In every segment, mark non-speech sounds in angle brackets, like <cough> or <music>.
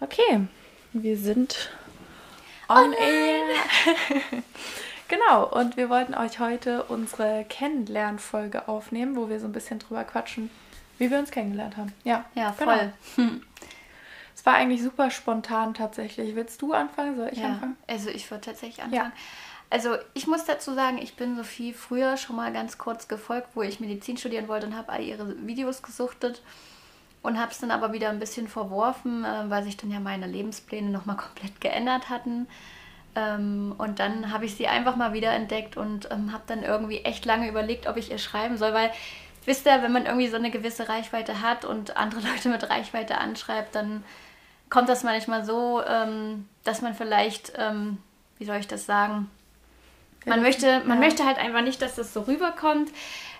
Okay, wir sind on air. <laughs> genau, und wir wollten euch heute unsere Kennenlernfolge aufnehmen, wo wir so ein bisschen drüber quatschen, wie wir uns kennengelernt haben. Ja, ja voll. Genau. <laughs> Es war eigentlich super spontan tatsächlich. Willst du anfangen? Soll ich ja, anfangen? Also ich würde tatsächlich anfangen. Ja. Also ich muss dazu sagen, ich bin Sophie früher schon mal ganz kurz gefolgt, wo ich Medizin studieren wollte und habe all ihre Videos gesuchtet und habe es dann aber wieder ein bisschen verworfen, äh, weil sich dann ja meine Lebenspläne nochmal <laughs> komplett geändert hatten. Ähm, und dann habe ich sie einfach mal wieder entdeckt und ähm, habe dann irgendwie echt lange überlegt, ob ich ihr schreiben soll, weil wisst ihr, wenn man irgendwie so eine gewisse Reichweite hat und andere <laughs> Leute mit Reichweite anschreibt, dann kommt das manchmal so, ähm, dass man vielleicht, ähm, wie soll ich das sagen, man möchte, man ja. möchte halt einfach nicht, dass das so rüberkommt,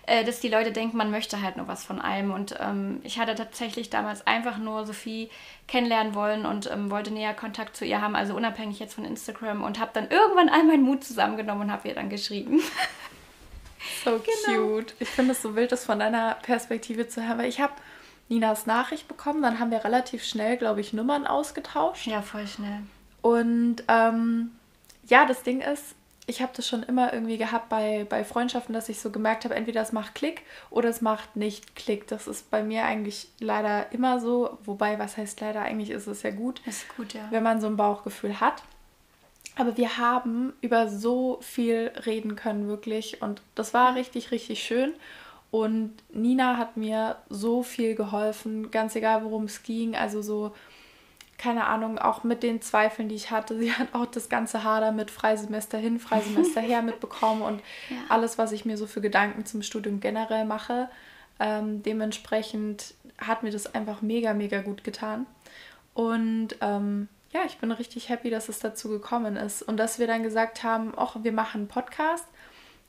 äh, dass die Leute denken, man möchte halt nur was von einem. Und ähm, ich hatte tatsächlich damals einfach nur Sophie kennenlernen wollen und ähm, wollte näher Kontakt zu ihr haben, also unabhängig jetzt von Instagram und habe dann irgendwann all meinen Mut zusammengenommen und habe ihr dann geschrieben. So <laughs> genau. cute. Ich finde es so wild, das von deiner Perspektive zu hören, weil ich habe Ninas Nachricht bekommen, dann haben wir relativ schnell, glaube ich, Nummern ausgetauscht. Ja, voll schnell. Und ähm, ja, das Ding ist, ich habe das schon immer irgendwie gehabt bei, bei Freundschaften, dass ich so gemerkt habe, entweder es macht Klick oder es macht nicht Klick. Das ist bei mir eigentlich leider immer so. Wobei, was heißt leider? Eigentlich ist es ja gut, ist gut ja. wenn man so ein Bauchgefühl hat. Aber wir haben über so viel reden können, wirklich. Und das war richtig, richtig schön. Und Nina hat mir so viel geholfen, ganz egal worum es ging. Also so keine Ahnung, auch mit den Zweifeln, die ich hatte. Sie hat auch das ganze Hader mit Freisemester hin, Freisemester her <laughs> mitbekommen und ja. alles, was ich mir so für Gedanken zum Studium generell mache. Ähm, dementsprechend hat mir das einfach mega, mega gut getan. Und ähm, ja, ich bin richtig happy, dass es dazu gekommen ist. Und dass wir dann gesagt haben, ach, wir machen einen Podcast.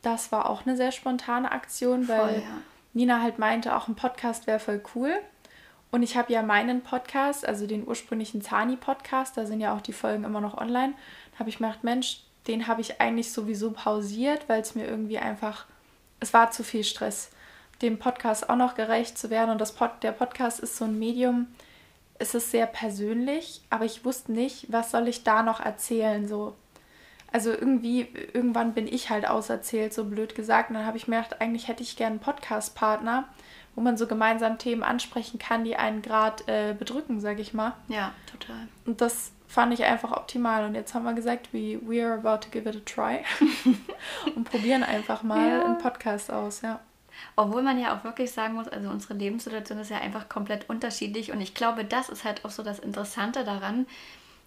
Das war auch eine sehr spontane Aktion, weil Voll, ja. Nina halt meinte, auch ein Podcast wäre voll cool. Und ich habe ja meinen Podcast, also den ursprünglichen Zani-Podcast, da sind ja auch die Folgen immer noch online. Da habe ich mir gedacht, Mensch, den habe ich eigentlich sowieso pausiert, weil es mir irgendwie einfach, es war zu viel Stress, dem Podcast auch noch gerecht zu werden. Und das Pod, der Podcast ist so ein Medium, es ist sehr persönlich, aber ich wusste nicht, was soll ich da noch erzählen, so. Also irgendwie, irgendwann bin ich halt auserzählt, so blöd gesagt. Und dann habe ich mir gedacht, eigentlich hätte ich gerne einen Podcast-Partner, wo man so gemeinsam Themen ansprechen kann, die einen gerade äh, bedrücken, sag ich mal. Ja, total. Und das fand ich einfach optimal. Und jetzt haben wir gesagt, we, we are about to give it a try <laughs> und probieren einfach mal ja. einen Podcast aus, ja. Obwohl man ja auch wirklich sagen muss, also unsere Lebenssituation ist ja einfach komplett unterschiedlich und ich glaube, das ist halt auch so das Interessante daran.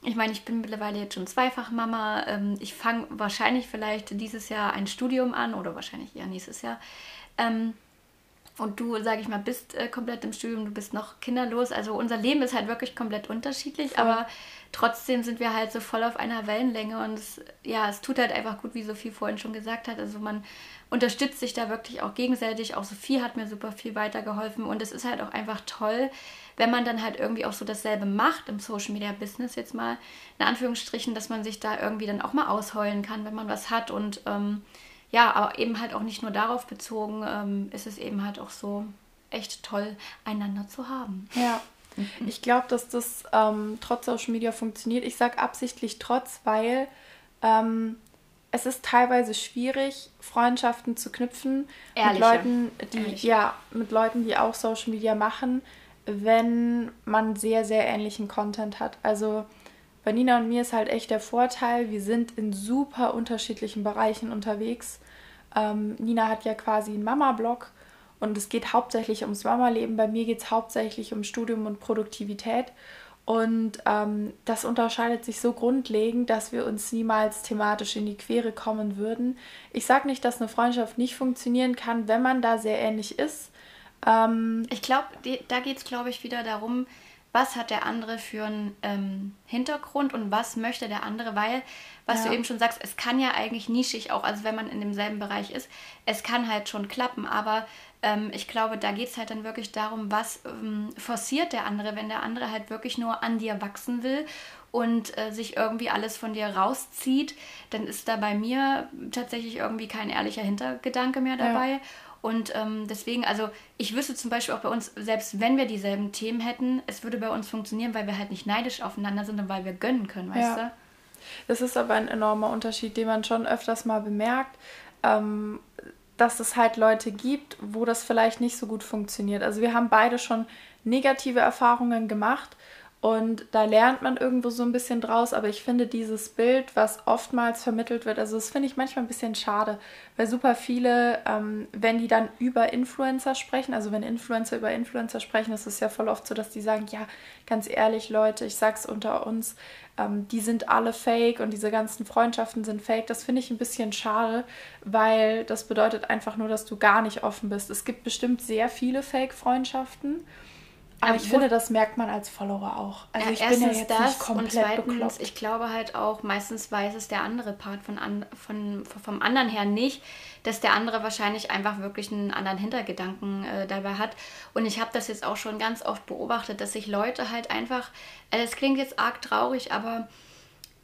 Ich meine, ich bin mittlerweile jetzt schon zweifach Mama. Ähm, ich fange wahrscheinlich vielleicht dieses Jahr ein Studium an oder wahrscheinlich eher nächstes Jahr. Ähm, und du, sage ich mal, bist äh, komplett im Studium, du bist noch kinderlos. Also unser Leben ist halt wirklich komplett unterschiedlich, voll. aber trotzdem sind wir halt so voll auf einer Wellenlänge und es, ja, es tut halt einfach gut, wie Sophie vorhin schon gesagt hat. Also man unterstützt sich da wirklich auch gegenseitig. Auch Sophie hat mir super viel weitergeholfen und es ist halt auch einfach toll, wenn man dann halt irgendwie auch so dasselbe macht im Social Media Business jetzt mal, in Anführungsstrichen, dass man sich da irgendwie dann auch mal ausheulen kann, wenn man was hat und ähm, ja, aber eben halt auch nicht nur darauf bezogen, ähm, ist es eben halt auch so echt toll, einander zu haben. Ja. Mhm. Ich glaube, dass das ähm, trotz Social Media funktioniert. Ich sage absichtlich trotz, weil ähm, es ist teilweise schwierig, Freundschaften zu knüpfen Ehrlicher. mit Leuten, die ja mit Leuten, die auch Social Media machen, wenn man sehr sehr ähnlichen Content hat. Also bei Nina und mir ist halt echt der Vorteil, wir sind in super unterschiedlichen Bereichen unterwegs. Ähm, Nina hat ja quasi einen Mama-Blog und es geht hauptsächlich ums Mama-Leben. Bei mir geht es hauptsächlich um Studium und Produktivität. Und ähm, das unterscheidet sich so grundlegend, dass wir uns niemals thematisch in die Quere kommen würden. Ich sage nicht, dass eine Freundschaft nicht funktionieren kann, wenn man da sehr ähnlich ist. Ähm, ich glaube, da geht es, glaube ich, wieder darum, was hat der andere für einen ähm, Hintergrund und was möchte der andere, weil, was ja. du eben schon sagst, es kann ja eigentlich nischig auch, also wenn man in demselben Bereich ist, es kann halt schon klappen, aber ähm, ich glaube, da geht es halt dann wirklich darum, was ähm, forciert der andere, wenn der andere halt wirklich nur an dir wachsen will und äh, sich irgendwie alles von dir rauszieht, dann ist da bei mir tatsächlich irgendwie kein ehrlicher Hintergedanke mehr dabei. Ja. Und ähm, deswegen, also ich wüsste zum Beispiel auch bei uns, selbst wenn wir dieselben Themen hätten, es würde bei uns funktionieren, weil wir halt nicht neidisch aufeinander sind und weil wir gönnen können, weißt ja. du? Das ist aber ein enormer Unterschied, den man schon öfters mal bemerkt, ähm, dass es halt Leute gibt, wo das vielleicht nicht so gut funktioniert. Also wir haben beide schon negative Erfahrungen gemacht und da lernt man irgendwo so ein bisschen draus, aber ich finde dieses Bild, was oftmals vermittelt wird, also das finde ich manchmal ein bisschen schade, weil super viele, ähm, wenn die dann über Influencer sprechen, also wenn Influencer über Influencer sprechen, ist es ja voll oft so, dass die sagen, ja, ganz ehrlich, Leute, ich sag's unter uns, ähm, die sind alle fake und diese ganzen Freundschaften sind fake. Das finde ich ein bisschen schade, weil das bedeutet einfach nur, dass du gar nicht offen bist. Es gibt bestimmt sehr viele Fake-Freundschaften. Aber ich finde, das merkt man als Follower auch. Also ja, ich bin ja jetzt das nicht komplett und zweitens, bekloppt. Ich glaube halt auch, meistens weiß es der andere Part von, an, von, vom anderen her nicht, dass der andere wahrscheinlich einfach wirklich einen anderen Hintergedanken äh, dabei hat. Und ich habe das jetzt auch schon ganz oft beobachtet, dass sich Leute halt einfach, äh, das klingt jetzt arg traurig, aber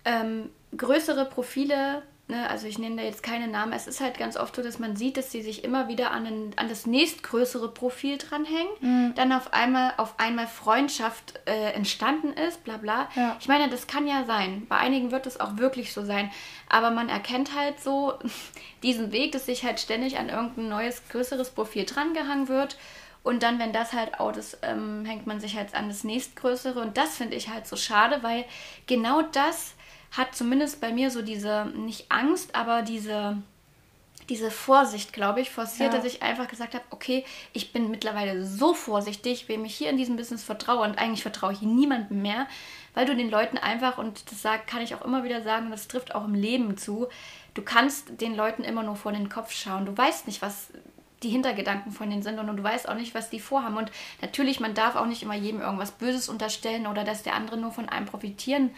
ähm, größere Profile Ne, also ich nenne da jetzt keine Namen. Es ist halt ganz oft so, dass man sieht, dass sie sich immer wieder an, ein, an das nächstgrößere Profil dranhängen. Mhm. Dann auf einmal, auf einmal Freundschaft äh, entstanden ist, bla bla. Ja. Ich meine, das kann ja sein. Bei einigen wird es auch wirklich so sein. Aber man erkennt halt so <laughs> diesen Weg, dass sich halt ständig an irgendein neues, größeres Profil drangehangen wird. Und dann, wenn das halt out ist, ähm, hängt man sich halt an das nächstgrößere. Und das finde ich halt so schade, weil genau das hat zumindest bei mir so diese, nicht Angst, aber diese, diese Vorsicht, glaube ich, forciert, ja. dass ich einfach gesagt habe, okay, ich bin mittlerweile so vorsichtig, wem ich hier in diesem Business vertraue und eigentlich vertraue ich niemandem mehr, weil du den Leuten einfach, und das sag, kann ich auch immer wieder sagen, und das trifft auch im Leben zu, du kannst den Leuten immer nur vor den Kopf schauen. Du weißt nicht, was die Hintergedanken von denen sind und du weißt auch nicht, was die vorhaben. Und natürlich, man darf auch nicht immer jedem irgendwas Böses unterstellen oder dass der andere nur von einem profitieren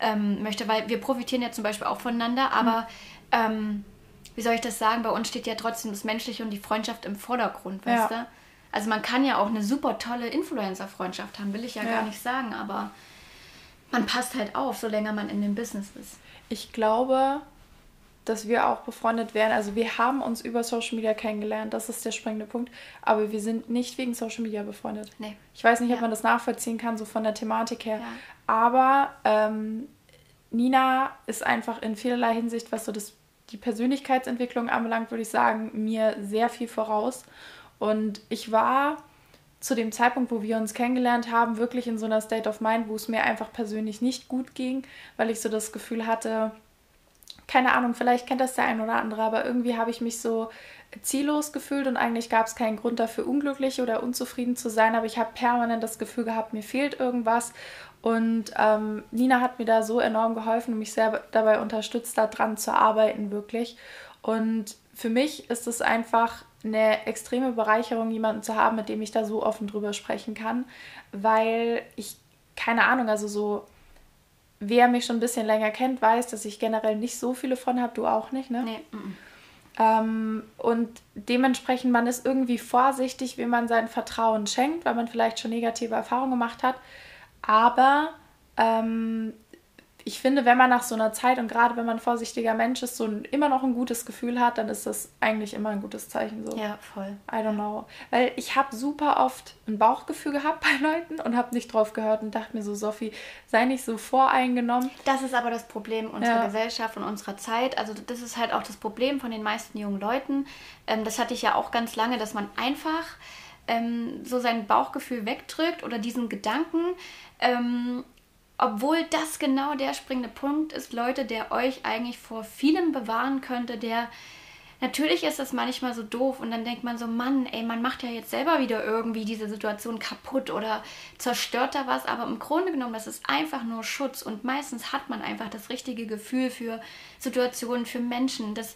ähm, möchte, weil wir profitieren ja zum Beispiel auch voneinander, aber mhm. ähm, wie soll ich das sagen, bei uns steht ja trotzdem das Menschliche und die Freundschaft im Vordergrund, weißt ja. du? Also man kann ja auch eine super tolle Influencer-Freundschaft haben, will ich ja, ja, gar nicht sagen, aber man passt halt auf, solange man in dem Business ist. Ich glaube, dass wir auch befreundet wären. Also wir haben uns über Social Media kennengelernt, das ist der springende Punkt. Aber wir sind nicht wegen Social Media befreundet. Nee. Ich weiß nicht, ja. ob man das nachvollziehen kann, so von der Thematik her. Ja. Aber ähm, Nina ist einfach in vielerlei Hinsicht, was so das, die Persönlichkeitsentwicklung anbelangt, würde ich sagen, mir sehr viel voraus. Und ich war zu dem Zeitpunkt, wo wir uns kennengelernt haben, wirklich in so einer State of Mind, wo es mir einfach persönlich nicht gut ging, weil ich so das Gefühl hatte, keine Ahnung, vielleicht kennt das der ein oder andere, aber irgendwie habe ich mich so ziellos gefühlt und eigentlich gab es keinen Grund dafür, unglücklich oder unzufrieden zu sein, aber ich habe permanent das Gefühl gehabt, mir fehlt irgendwas und ähm, Nina hat mir da so enorm geholfen und mich sehr dabei unterstützt, daran zu arbeiten, wirklich. Und für mich ist es einfach eine extreme Bereicherung, jemanden zu haben, mit dem ich da so offen drüber sprechen kann, weil ich, keine Ahnung, also so, wer mich schon ein bisschen länger kennt, weiß, dass ich generell nicht so viele von habe, du auch nicht, ne? Nee. M -m. Ähm, und dementsprechend, man ist irgendwie vorsichtig, wie man sein Vertrauen schenkt, weil man vielleicht schon negative Erfahrungen gemacht hat. Aber ähm, ich finde, wenn man nach so einer Zeit und gerade wenn man vorsichtiger Mensch ist, so ein, immer noch ein gutes Gefühl hat, dann ist das eigentlich immer ein gutes Zeichen. So. Ja, voll. I don't know. Weil ich habe super oft ein Bauchgefühl gehabt bei Leuten und habe nicht drauf gehört und dachte mir so, Sophie, sei nicht so voreingenommen. Das ist aber das Problem unserer ja. Gesellschaft und unserer Zeit. Also das ist halt auch das Problem von den meisten jungen Leuten. Ähm, das hatte ich ja auch ganz lange, dass man einfach ähm, so sein Bauchgefühl wegdrückt oder diesen Gedanken, ähm, obwohl das genau der springende Punkt ist, Leute, der euch eigentlich vor vielem bewahren könnte, der natürlich ist das manchmal so doof und dann denkt man so, Mann, ey, man macht ja jetzt selber wieder irgendwie diese Situation kaputt oder zerstört da was, aber im Grunde genommen, das ist einfach nur Schutz und meistens hat man einfach das richtige Gefühl für Situationen, für Menschen, das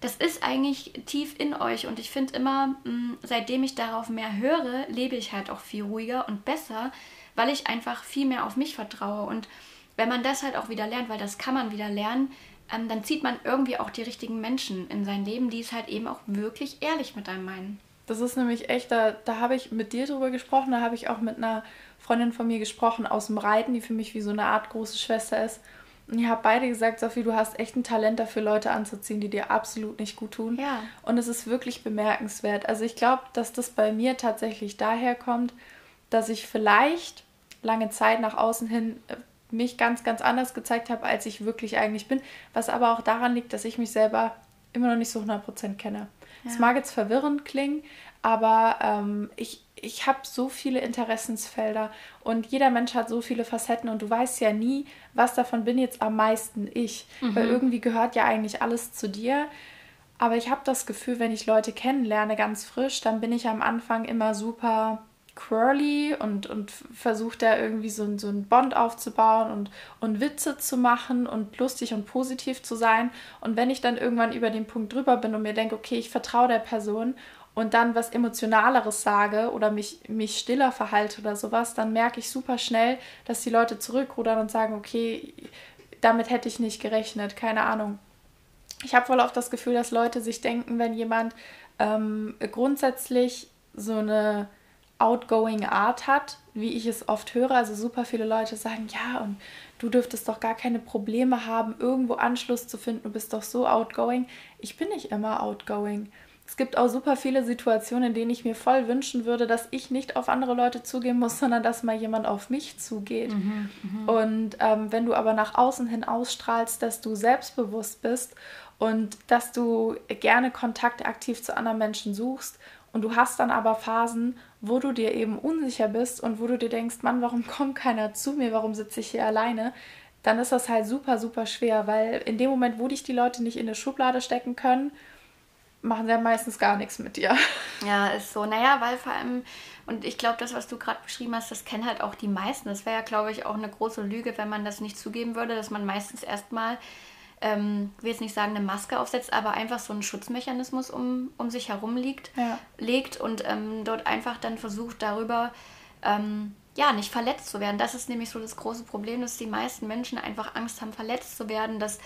das ist eigentlich tief in euch und ich finde immer, mm, seitdem ich darauf mehr höre, lebe ich halt auch viel ruhiger und besser, weil ich einfach viel mehr auf mich vertraue und wenn man das halt auch wieder lernt, weil das kann man wieder lernen, ähm, dann zieht man irgendwie auch die richtigen Menschen in sein Leben, die es halt eben auch wirklich ehrlich mit einem meinen. Das ist nämlich echt, da, da habe ich mit dir drüber gesprochen, da habe ich auch mit einer Freundin von mir gesprochen aus dem Reiten, die für mich wie so eine Art große Schwester ist. Und ihr habt beide gesagt, Sophie, du hast echt ein Talent dafür, Leute anzuziehen, die dir absolut nicht gut tun. Ja. Und es ist wirklich bemerkenswert. Also ich glaube, dass das bei mir tatsächlich daher kommt, dass ich vielleicht lange Zeit nach außen hin äh, mich ganz, ganz anders gezeigt habe, als ich wirklich eigentlich bin. Was aber auch daran liegt, dass ich mich selber immer noch nicht so 100% kenne. Es ja. mag jetzt verwirrend klingen, aber ähm, ich, ich habe so viele Interessensfelder und jeder Mensch hat so viele Facetten und du weißt ja nie, was davon bin jetzt am meisten ich. Mhm. Weil irgendwie gehört ja eigentlich alles zu dir. Aber ich habe das Gefühl, wenn ich Leute kennenlerne, ganz frisch, dann bin ich am Anfang immer super quirly und, und versucht da irgendwie so, so einen Bond aufzubauen und, und Witze zu machen und lustig und positiv zu sein. Und wenn ich dann irgendwann über den Punkt drüber bin und mir denke, okay, ich vertraue der Person und dann was Emotionaleres sage oder mich, mich stiller verhalte oder sowas, dann merke ich super schnell, dass die Leute zurückrudern und sagen, okay, damit hätte ich nicht gerechnet, keine Ahnung. Ich habe voll oft das Gefühl, dass Leute sich denken, wenn jemand ähm, grundsätzlich so eine outgoing Art hat, wie ich es oft höre. Also super viele Leute sagen, ja, und du dürftest doch gar keine Probleme haben, irgendwo Anschluss zu finden, du bist doch so outgoing. Ich bin nicht immer outgoing. Es gibt auch super viele Situationen, in denen ich mir voll wünschen würde, dass ich nicht auf andere Leute zugehen muss, sondern dass mal jemand auf mich zugeht. Mhm, mh. Und ähm, wenn du aber nach außen hin ausstrahlst, dass du selbstbewusst bist und dass du gerne Kontakt aktiv zu anderen Menschen suchst und du hast dann aber Phasen, wo du dir eben unsicher bist und wo du dir denkst, Mann, warum kommt keiner zu mir, warum sitze ich hier alleine, dann ist das halt super, super schwer, weil in dem Moment, wo dich die Leute nicht in eine Schublade stecken können, machen sie ja meistens gar nichts mit dir. <laughs> Ja, ist so. Naja, weil vor allem, und ich glaube, das, was du gerade beschrieben hast, das kennen halt auch die meisten. Das wäre ja, glaube ich, auch eine große Lüge, wenn man das nicht zugeben würde, dass man meistens erstmal, ähm, will jetzt nicht sagen, eine Maske aufsetzt, aber einfach so einen Schutzmechanismus um, um sich herum liegt, ja. legt und ähm, dort einfach dann versucht, darüber ähm, ja, nicht verletzt zu werden. Das ist nämlich so das große Problem, dass die meisten Menschen einfach Angst haben, verletzt zu werden, dass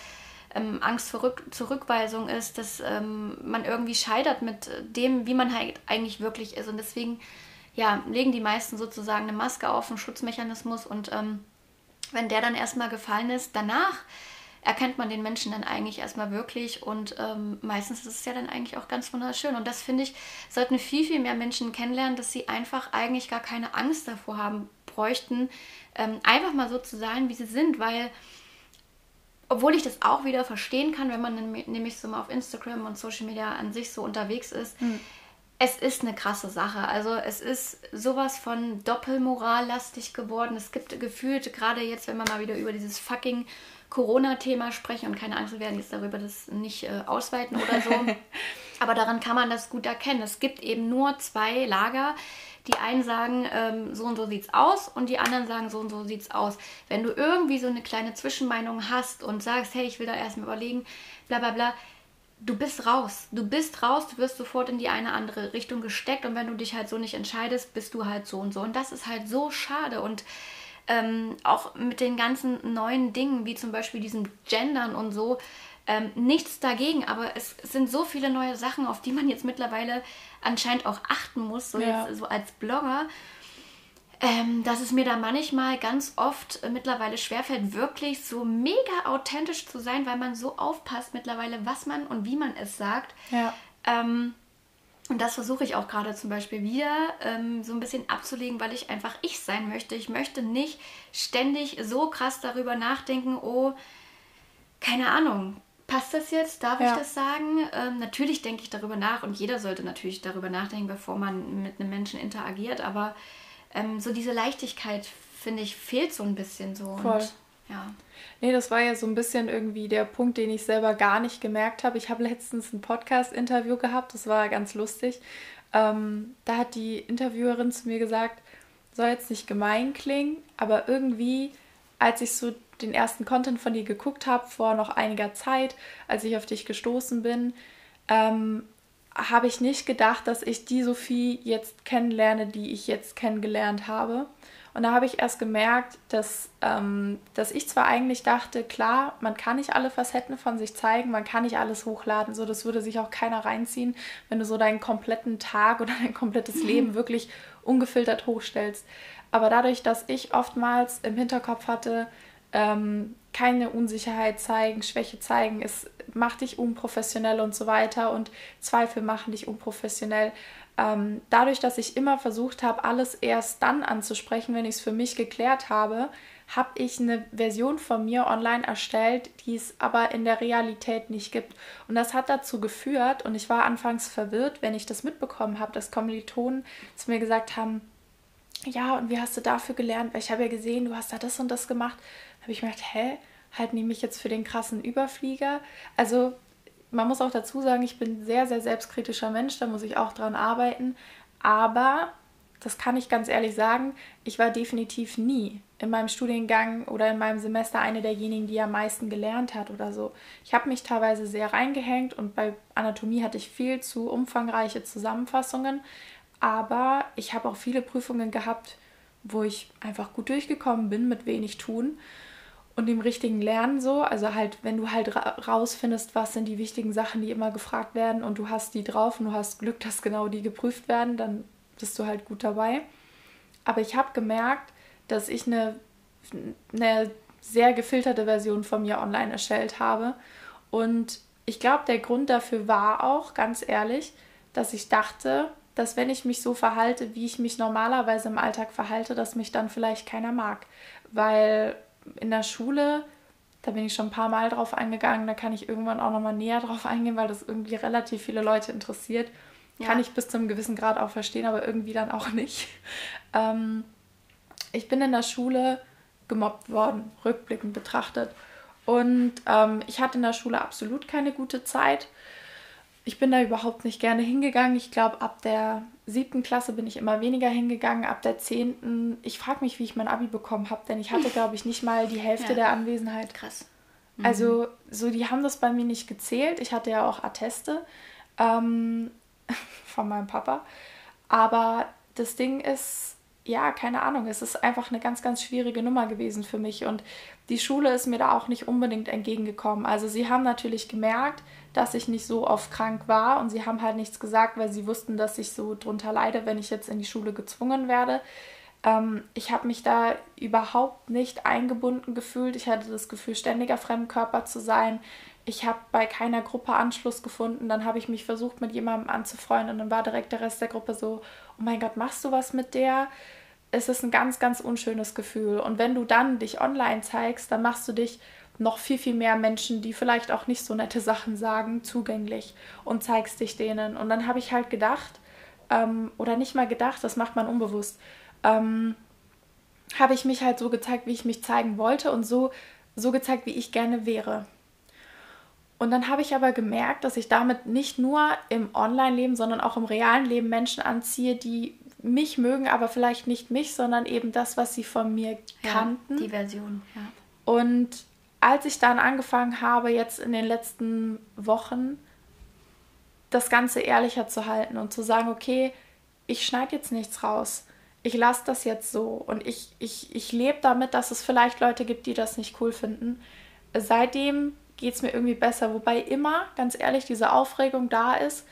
ähm, Angst vor Rück Zurückweisung ist, dass ähm, man irgendwie scheitert mit dem, wie man halt eigentlich wirklich ist. Und deswegen ja, legen die meisten sozusagen eine Maske auf, einen Schutzmechanismus. Und ähm, wenn der dann erstmal gefallen ist, danach erkennt man den Menschen dann eigentlich erstmal wirklich und ähm, meistens ist es ja dann eigentlich auch ganz wunderschön. Und das finde ich, sollten viel, viel mehr Menschen kennenlernen, dass sie einfach eigentlich gar keine Angst davor haben bräuchten, ähm, einfach mal so zu sein, wie sie sind, weil obwohl ich das auch wieder verstehen kann, wenn man nämlich so mal auf Instagram und Social Media an sich so unterwegs ist. Mhm. Es ist eine krasse Sache. Also es ist sowas von doppelmorallastig geworden. Es gibt gefühlt, gerade jetzt, wenn wir mal wieder über dieses fucking Corona-Thema sprechen und keine Angst, wir werden jetzt darüber das nicht äh, ausweiten oder so. <laughs> Aber daran kann man das gut erkennen. Es gibt eben nur zwei Lager, die einen sagen, ähm, so und so sieht's aus und die anderen sagen, so und so sieht's aus. Wenn du irgendwie so eine kleine Zwischenmeinung hast und sagst, hey, ich will da erstmal überlegen, bla bla bla, du bist raus. Du bist raus, du wirst sofort in die eine andere Richtung gesteckt und wenn du dich halt so nicht entscheidest, bist du halt so und so. Und das ist halt so schade und ähm, auch mit den ganzen neuen Dingen, wie zum Beispiel diesem Gendern und so, ähm, nichts dagegen, aber es, es, sind so viele neue Sachen, auf die man jetzt mittlerweile anscheinend auch achten muss, so, ja. jetzt, so als Blogger, ähm, dass es mir da manchmal ganz oft äh, mittlerweile schwerfällt, wirklich so mega authentisch zu sein, weil man so aufpasst mittlerweile, was man und wie man es sagt. Ja. Ähm, und das versuche ich auch gerade zum Beispiel wieder ähm, so ein bisschen abzulegen, weil ich einfach ich sein möchte. Ich möchte nicht ständig so krass darüber nachdenken, oh, keine Ahnung, passt das jetzt? Darf ja. ich das sagen? Ähm, natürlich denke ich darüber nach und jeder sollte natürlich darüber nachdenken, bevor man mit einem Menschen interagiert. Aber ähm, so diese Leichtigkeit, finde ich, fehlt so ein bisschen so. Voll. Und, ja. Nee, das war ja so ein bisschen irgendwie der Punkt, den ich selber gar nicht gemerkt habe. Ich habe letztens ein Podcast-Interview gehabt, das war ganz lustig. Ähm, da hat die Interviewerin zu mir gesagt, soll jetzt nicht gemein klingen, aber irgendwie, als ich so den ersten Content von dir geguckt habe, vor noch einiger Zeit, als ich auf dich gestoßen bin, ähm, habe ich nicht gedacht, dass ich die Sophie jetzt kennenlerne, die ich jetzt kennengelernt habe. Und da habe ich erst gemerkt, dass, ähm, dass ich zwar eigentlich dachte, klar, man kann nicht alle Facetten von sich zeigen, man kann nicht alles hochladen, so das würde sich auch keiner reinziehen, wenn du so deinen kompletten Tag oder <laughs> dein komplettes Leben wirklich ungefiltert hochstellst. Aber dadurch, dass ich oftmals im Hinterkopf hatte, ähm, keine Unsicherheit zeigen, Schwäche zeigen, es macht dich unprofessionell und so weiter und Zweifel machen dich unprofessionell. Ähm, dadurch, dass ich immer versucht habe, alles erst dann anzusprechen, wenn ich es für mich geklärt habe, habe ich eine Version von mir online erstellt, die es aber in der Realität nicht gibt. Und das hat dazu geführt, und ich war anfangs verwirrt, wenn ich das mitbekommen habe, dass Kommilitonen zu mir gesagt haben, ja, und wie hast du dafür gelernt? Weil ich habe ja gesehen, du hast da das und das gemacht. Da habe ich mir gedacht, hä, halt nehme ich jetzt für den krassen Überflieger. Also man muss auch dazu sagen, ich bin sehr, sehr selbstkritischer Mensch, da muss ich auch dran arbeiten. Aber, das kann ich ganz ehrlich sagen, ich war definitiv nie in meinem Studiengang oder in meinem Semester eine derjenigen, die am meisten gelernt hat oder so. Ich habe mich teilweise sehr reingehängt und bei Anatomie hatte ich viel zu umfangreiche Zusammenfassungen. Aber ich habe auch viele Prüfungen gehabt, wo ich einfach gut durchgekommen bin mit wenig tun und dem richtigen Lernen so. Also halt, wenn du halt ra rausfindest, was sind die wichtigen Sachen, die immer gefragt werden und du hast die drauf und du hast Glück, dass genau die geprüft werden, dann bist du halt gut dabei. Aber ich habe gemerkt, dass ich eine, eine sehr gefilterte Version von mir online erstellt habe. Und ich glaube, der Grund dafür war auch, ganz ehrlich, dass ich dachte, dass wenn ich mich so verhalte, wie ich mich normalerweise im Alltag verhalte, dass mich dann vielleicht keiner mag. Weil in der Schule, da bin ich schon ein paar Mal drauf eingegangen, da kann ich irgendwann auch nochmal näher drauf eingehen, weil das irgendwie relativ viele Leute interessiert. Ja. Kann ich bis zu einem gewissen Grad auch verstehen, aber irgendwie dann auch nicht. <laughs> Ähm, ich bin in der Schule gemobbt worden, rückblickend betrachtet. Und ähm, ich hatte in der Schule absolut keine gute Zeit ich bin da überhaupt nicht gerne hingegangen. Ich glaube, ab der siebten Klasse bin ich immer weniger hingegangen. Ab der zehnten, ich frage mich, wie ich mein Abi bekommen habe, denn ich hatte, <laughs> glaube ich, nicht mal die Hälfte ja. der Anwesenheit. Krass. Mhm. Also, so, die haben das bei mir nicht gezählt. Ich hatte ja auch Atteste ähm, <laughs> von meinem Papa. Aber das Ding ist, ja, keine Ahnung, es ist einfach eine ganz, ganz schwierige Nummer gewesen für mich. Und die Schule ist mir da auch nicht unbedingt entgegengekommen. Also sie haben natürlich gemerkt, dass ich nicht so oft krank war und sie haben halt nichts gesagt, weil sie wussten, dass ich so drunter leide, wenn ich jetzt in die Schule gezwungen werde. Ähm, ich habe mich da überhaupt nicht eingebunden gefühlt. Ich hatte das Gefühl, ständiger Fremdkörper zu sein. Ich habe bei keiner Gruppe Anschluss gefunden. Dann habe ich mich versucht, mit jemandem anzufreunden und dann war direkt der Rest der Gruppe so, oh mein Gott, machst du was mit der? es ist ein ganz, ganz unschönes Gefühl. Und wenn du dann dich online zeigst, dann machst du dich noch viel, viel mehr Menschen, die vielleicht auch nicht so nette Sachen sagen, zugänglich und zeigst dich denen. Und dann habe ich halt gedacht, ähm, oder nicht mal gedacht, das macht man unbewusst, ähm, habe ich mich halt so gezeigt, wie ich mich zeigen wollte und so, so gezeigt, wie ich gerne wäre. Und dann habe ich aber gemerkt, dass ich damit nicht nur im Online-Leben, sondern auch im realen Leben Menschen anziehe, die mich mögen, aber vielleicht nicht mich, sondern eben das, was sie von mir kannten. Ja, die Version, ja. Und als ich dann angefangen habe, jetzt in den letzten Wochen das Ganze ehrlicher zu halten und zu sagen, okay, ich schneide jetzt nichts raus. Ich lasse das jetzt so und ich, ich, ich lebe damit, dass es vielleicht Leute gibt, die das nicht cool finden. Seitdem geht es mir irgendwie besser, wobei immer, ganz ehrlich, diese Aufregung da ist,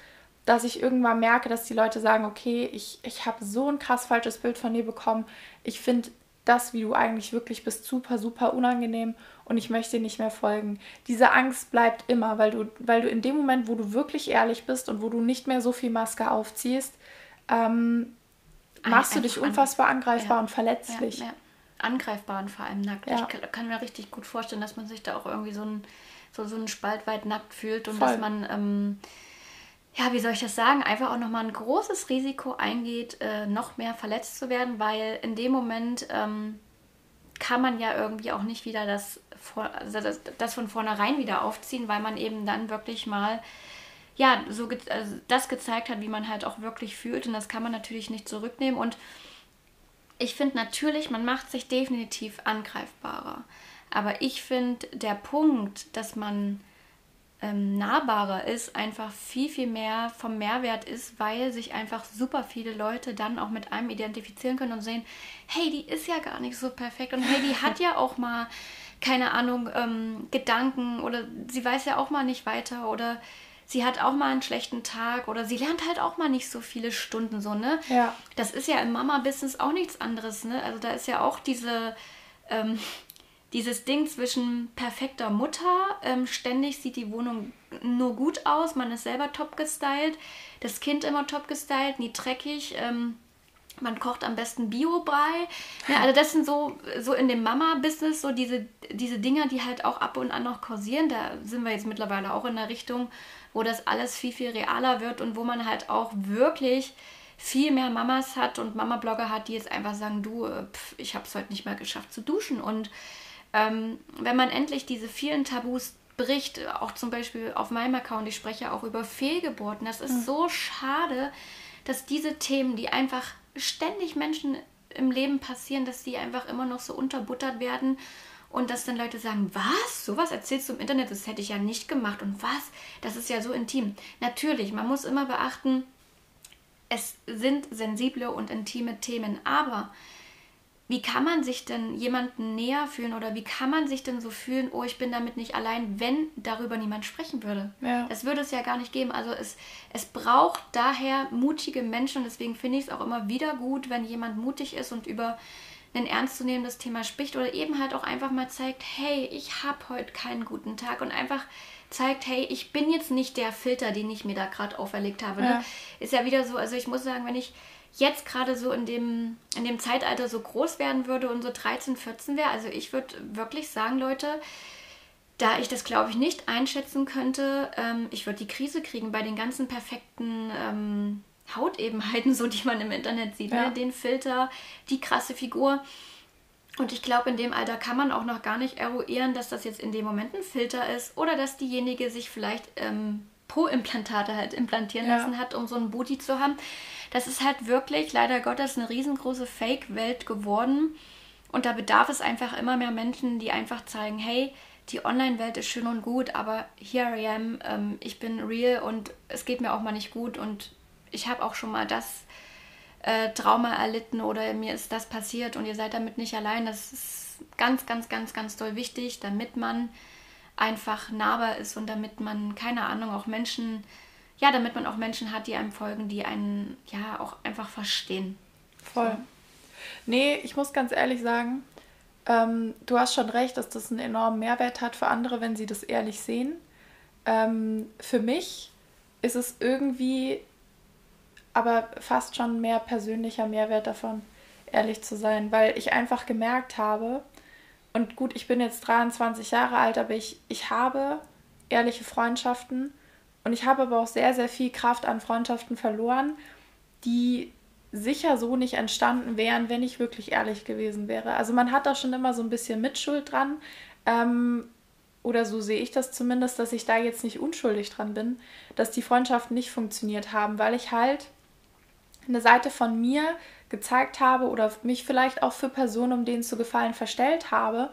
dass ich irgendwann merke, dass die Leute sagen, okay, ich, ich habe so ein krass falsches Bild von dir bekommen. Ich finde das, wie du eigentlich wirklich bist, super, super unangenehm und ich möchte nicht mehr folgen. Diese Angst bleibt immer, weil du, weil du in dem Moment, wo du wirklich ehrlich bist und wo du nicht mehr so viel Maske aufziehst, ähm, machst du dich unfassbar angreifbar ja. und verletzlich. Ja, ja. Angreifbar und vor allem nackt. Ich kann, kann, mir richtig gut vorstellen, dass man sich da auch irgendwie so ein so, so einen Spalt weit nackt fühlt und Voll. dass man ähm, ja, wie soll ich das sagen, einfach auch nochmal ein großes Risiko eingeht, äh, noch mehr verletzt zu werden, weil in dem Moment ähm, kann man ja irgendwie auch nicht wieder das, vor, also das, das, von vornherein wieder aufziehen, weil man eben dann wirklich mal ja, so ge also das gezeigt hat, wie man halt auch wirklich fühlt. Und das kann man natürlich nicht zurücknehmen. Und ich finde natürlich, man macht sich definitiv angreifbarer. Aber ich finde, der Punkt, dass man ähm, nahbarer ist, einfach viel, viel mehr vom Mehrwert ist, weil sich einfach super viele Leute dann auch mit einem identifizieren können und sehen, hey, die ist ja gar nicht so perfekt und hey, die <laughs> hat ja auch mal, keine Ahnung, ähm, Gedanken oder sie weiß ja auch mal nicht weiter oder sie hat auch mal einen schlechten Tag oder sie lernt halt auch mal nicht so viele Stunden so, ne? Ja. Das ist ja im Mama-Business auch nichts anderes, ne? Also da ist ja auch diese, ähm, dieses Ding zwischen perfekter Mutter, ähm, ständig sieht die Wohnung nur gut aus, man ist selber top gestylt, das Kind immer top gestylt, nie dreckig. Ähm, man kocht am besten Bio-Brei. Ja, also das sind so, so in dem Mama-Business so diese, diese Dinger, die halt auch ab und an noch kursieren. Da sind wir jetzt mittlerweile auch in der Richtung, wo das alles viel, viel realer wird und wo man halt auch wirklich viel mehr Mamas hat und Mama-Blogger hat, die jetzt einfach sagen, du, äh, pf, ich habe es heute nicht mehr geschafft zu duschen. Und ähm, wenn man endlich diese vielen Tabus bricht, auch zum Beispiel auf meinem Account, ich spreche auch über Fehlgeburten, das ist mhm. so schade, dass diese Themen, die einfach ständig Menschen im Leben passieren, dass die einfach immer noch so unterbuttert werden und dass dann Leute sagen, was? Sowas erzählst du im Internet, das hätte ich ja nicht gemacht und was? Das ist ja so intim. Natürlich, man muss immer beachten, es sind sensible und intime Themen, aber wie kann man sich denn jemanden näher fühlen oder wie kann man sich denn so fühlen, oh, ich bin damit nicht allein, wenn darüber niemand sprechen würde? Ja. Das würde es ja gar nicht geben. Also es, es braucht daher mutige Menschen und deswegen finde ich es auch immer wieder gut, wenn jemand mutig ist und über ein ernstzunehmendes Thema spricht oder eben halt auch einfach mal zeigt, hey, ich habe heute keinen guten Tag und einfach zeigt, hey, ich bin jetzt nicht der Filter, den ich mir da gerade auferlegt habe. Ne? Ja. Ist ja wieder so, also ich muss sagen, wenn ich jetzt gerade so in dem, in dem Zeitalter so groß werden würde und so 13, 14 wäre, also ich würde wirklich sagen, Leute, da ich das, glaube ich, nicht einschätzen könnte, ähm, ich würde die Krise kriegen bei den ganzen perfekten ähm, Hautebenheiten, so die man im Internet sieht. Ne? Ja. Ne? Den Filter, die krasse Figur. Und ich glaube, in dem Alter kann man auch noch gar nicht eruieren, dass das jetzt in dem Moment ein Filter ist oder dass diejenige sich vielleicht ähm, Po-Implantate halt implantieren ja. lassen hat, um so einen Booty zu haben. Das ist halt wirklich, leider Gottes, eine riesengroße Fake-Welt geworden. Und da bedarf es einfach immer mehr Menschen, die einfach zeigen, hey, die Online-Welt ist schön und gut, aber here I am, ähm, ich bin real und es geht mir auch mal nicht gut und ich habe auch schon mal das äh, Trauma erlitten oder mir ist das passiert und ihr seid damit nicht allein. Das ist ganz, ganz, ganz, ganz toll wichtig, damit man einfach nahbar ist und damit man, keine Ahnung, auch Menschen ja, damit man auch Menschen hat, die einem folgen, die einen ja auch einfach verstehen. Voll. So. Nee, ich muss ganz ehrlich sagen, ähm, du hast schon recht, dass das einen enormen Mehrwert hat für andere, wenn sie das ehrlich sehen. Ähm, für mich ist es irgendwie aber fast schon mehr persönlicher Mehrwert davon, ehrlich zu sein, weil ich einfach gemerkt habe, und gut, ich bin jetzt 23 Jahre alt, aber ich, ich habe ehrliche Freundschaften und ich habe aber auch sehr, sehr viel Kraft an Freundschaften verloren, die sicher so nicht entstanden wären, wenn ich wirklich ehrlich gewesen wäre. Also man hat da schon immer so ein bisschen Mitschuld dran. Ähm, oder so sehe ich das zumindest, dass ich da jetzt nicht unschuldig dran bin, dass die Freundschaften nicht funktioniert haben, weil ich halt eine Seite von mir gezeigt habe oder mich vielleicht auch für Personen, um denen zu gefallen, verstellt habe.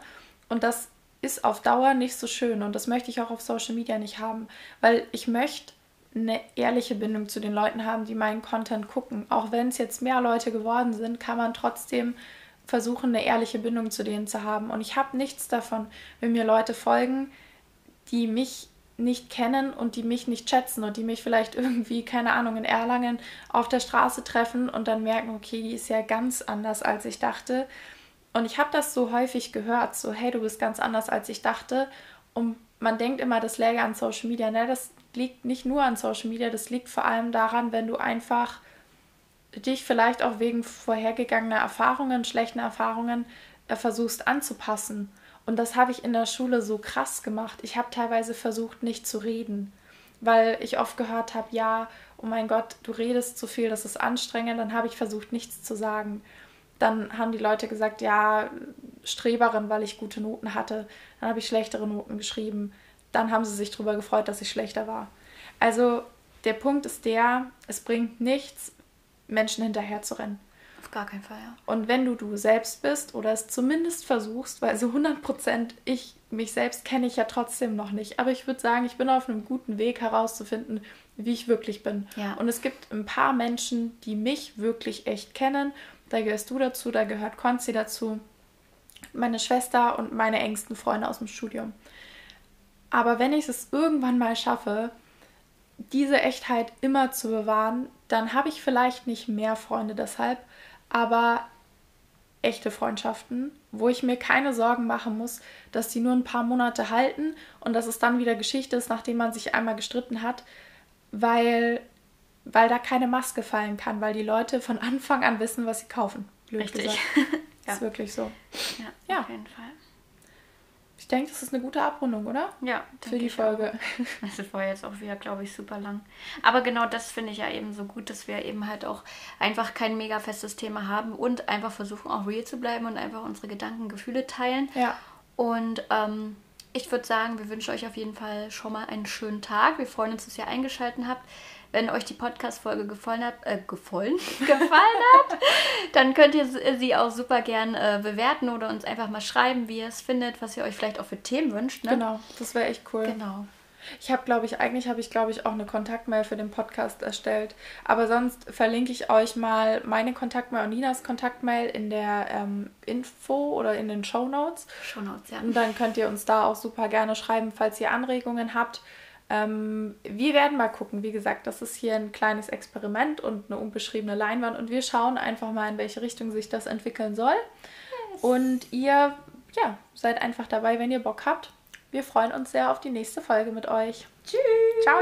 Und das ist auf Dauer nicht so schön und das möchte ich auch auf Social Media nicht haben, weil ich möchte eine ehrliche Bindung zu den Leuten haben, die meinen Content gucken. Auch wenn es jetzt mehr Leute geworden sind, kann man trotzdem versuchen, eine ehrliche Bindung zu denen zu haben. Und ich habe nichts davon, wenn mir Leute folgen, die mich nicht kennen und die mich nicht schätzen und die mich vielleicht irgendwie, keine Ahnung, in Erlangen auf der Straße treffen und dann merken, okay, die ist ja ganz anders, als ich dachte. Und ich habe das so häufig gehört, so hey, du bist ganz anders, als ich dachte. Und man denkt immer, das läge an Social Media. Ne, das liegt nicht nur an Social Media, das liegt vor allem daran, wenn du einfach dich vielleicht auch wegen vorhergegangener Erfahrungen, schlechten Erfahrungen äh, versuchst anzupassen. Und das habe ich in der Schule so krass gemacht. Ich habe teilweise versucht, nicht zu reden, weil ich oft gehört habe, ja, oh mein Gott, du redest zu viel, das ist anstrengend. Dann habe ich versucht, nichts zu sagen. Dann haben die Leute gesagt, ja, Streberin, weil ich gute Noten hatte. Dann habe ich schlechtere Noten geschrieben. Dann haben sie sich darüber gefreut, dass ich schlechter war. Also der Punkt ist der, es bringt nichts, Menschen hinterher zu rennen. Auf gar keinen Fall, ja. Und wenn du du selbst bist oder es zumindest versuchst, weil so 100 Prozent ich, mich selbst kenne ich ja trotzdem noch nicht, aber ich würde sagen, ich bin auf einem guten Weg herauszufinden, wie ich wirklich bin. Ja. Und es gibt ein paar Menschen, die mich wirklich echt kennen da gehörst du dazu, da gehört Konzi dazu, meine Schwester und meine engsten Freunde aus dem Studium. Aber wenn ich es irgendwann mal schaffe, diese Echtheit immer zu bewahren, dann habe ich vielleicht nicht mehr Freunde deshalb, aber echte Freundschaften wo ich mir keine Sorgen machen muss, dass die nur ein paar Monate halten und dass es dann wieder Geschichte ist, nachdem man sich einmal gestritten hat, weil, weil da keine Maske fallen kann, weil die Leute von Anfang an wissen, was sie kaufen. Blöd Richtig. gesagt. <laughs> ja. Ist wirklich so. Ja, ja, auf jeden Fall. Ich denke, das ist eine gute Abrundung, oder? Ja. Für die Folge. Das <laughs> war jetzt auch wieder, glaube ich, super lang. Aber genau das finde ich ja eben so gut, dass wir eben halt auch einfach kein mega festes Thema haben und einfach versuchen, auch real zu bleiben und einfach unsere Gedanken, Gefühle teilen. Ja. Und ähm, ich würde sagen, wir wünschen euch auf jeden Fall schon mal einen schönen Tag. Wir freuen uns, dass ihr eingeschaltet habt. Wenn euch die Podcast-Folge gefallen hat, äh, gefallen, <laughs> gefallen hat, dann könnt ihr sie auch super gern äh, bewerten oder uns einfach mal schreiben, wie ihr es findet, was ihr euch vielleicht auch für Themen wünscht. Ne? Genau, das wäre echt cool. Genau. Ich habe, glaube ich, eigentlich habe ich, glaube ich, auch eine Kontaktmail für den Podcast erstellt. Aber sonst verlinke ich euch mal meine Kontaktmail und Ninas Kontaktmail in der ähm, Info oder in den Show Notes. Show Notes, ja. Und dann könnt ihr uns da auch super gerne schreiben, falls ihr Anregungen habt. Ähm, wir werden mal gucken. Wie gesagt, das ist hier ein kleines Experiment und eine unbeschriebene Leinwand und wir schauen einfach mal, in welche Richtung sich das entwickeln soll. Yes. Und ihr, ja, seid einfach dabei, wenn ihr Bock habt. Wir freuen uns sehr auf die nächste Folge mit euch. Tschüss. Ciao.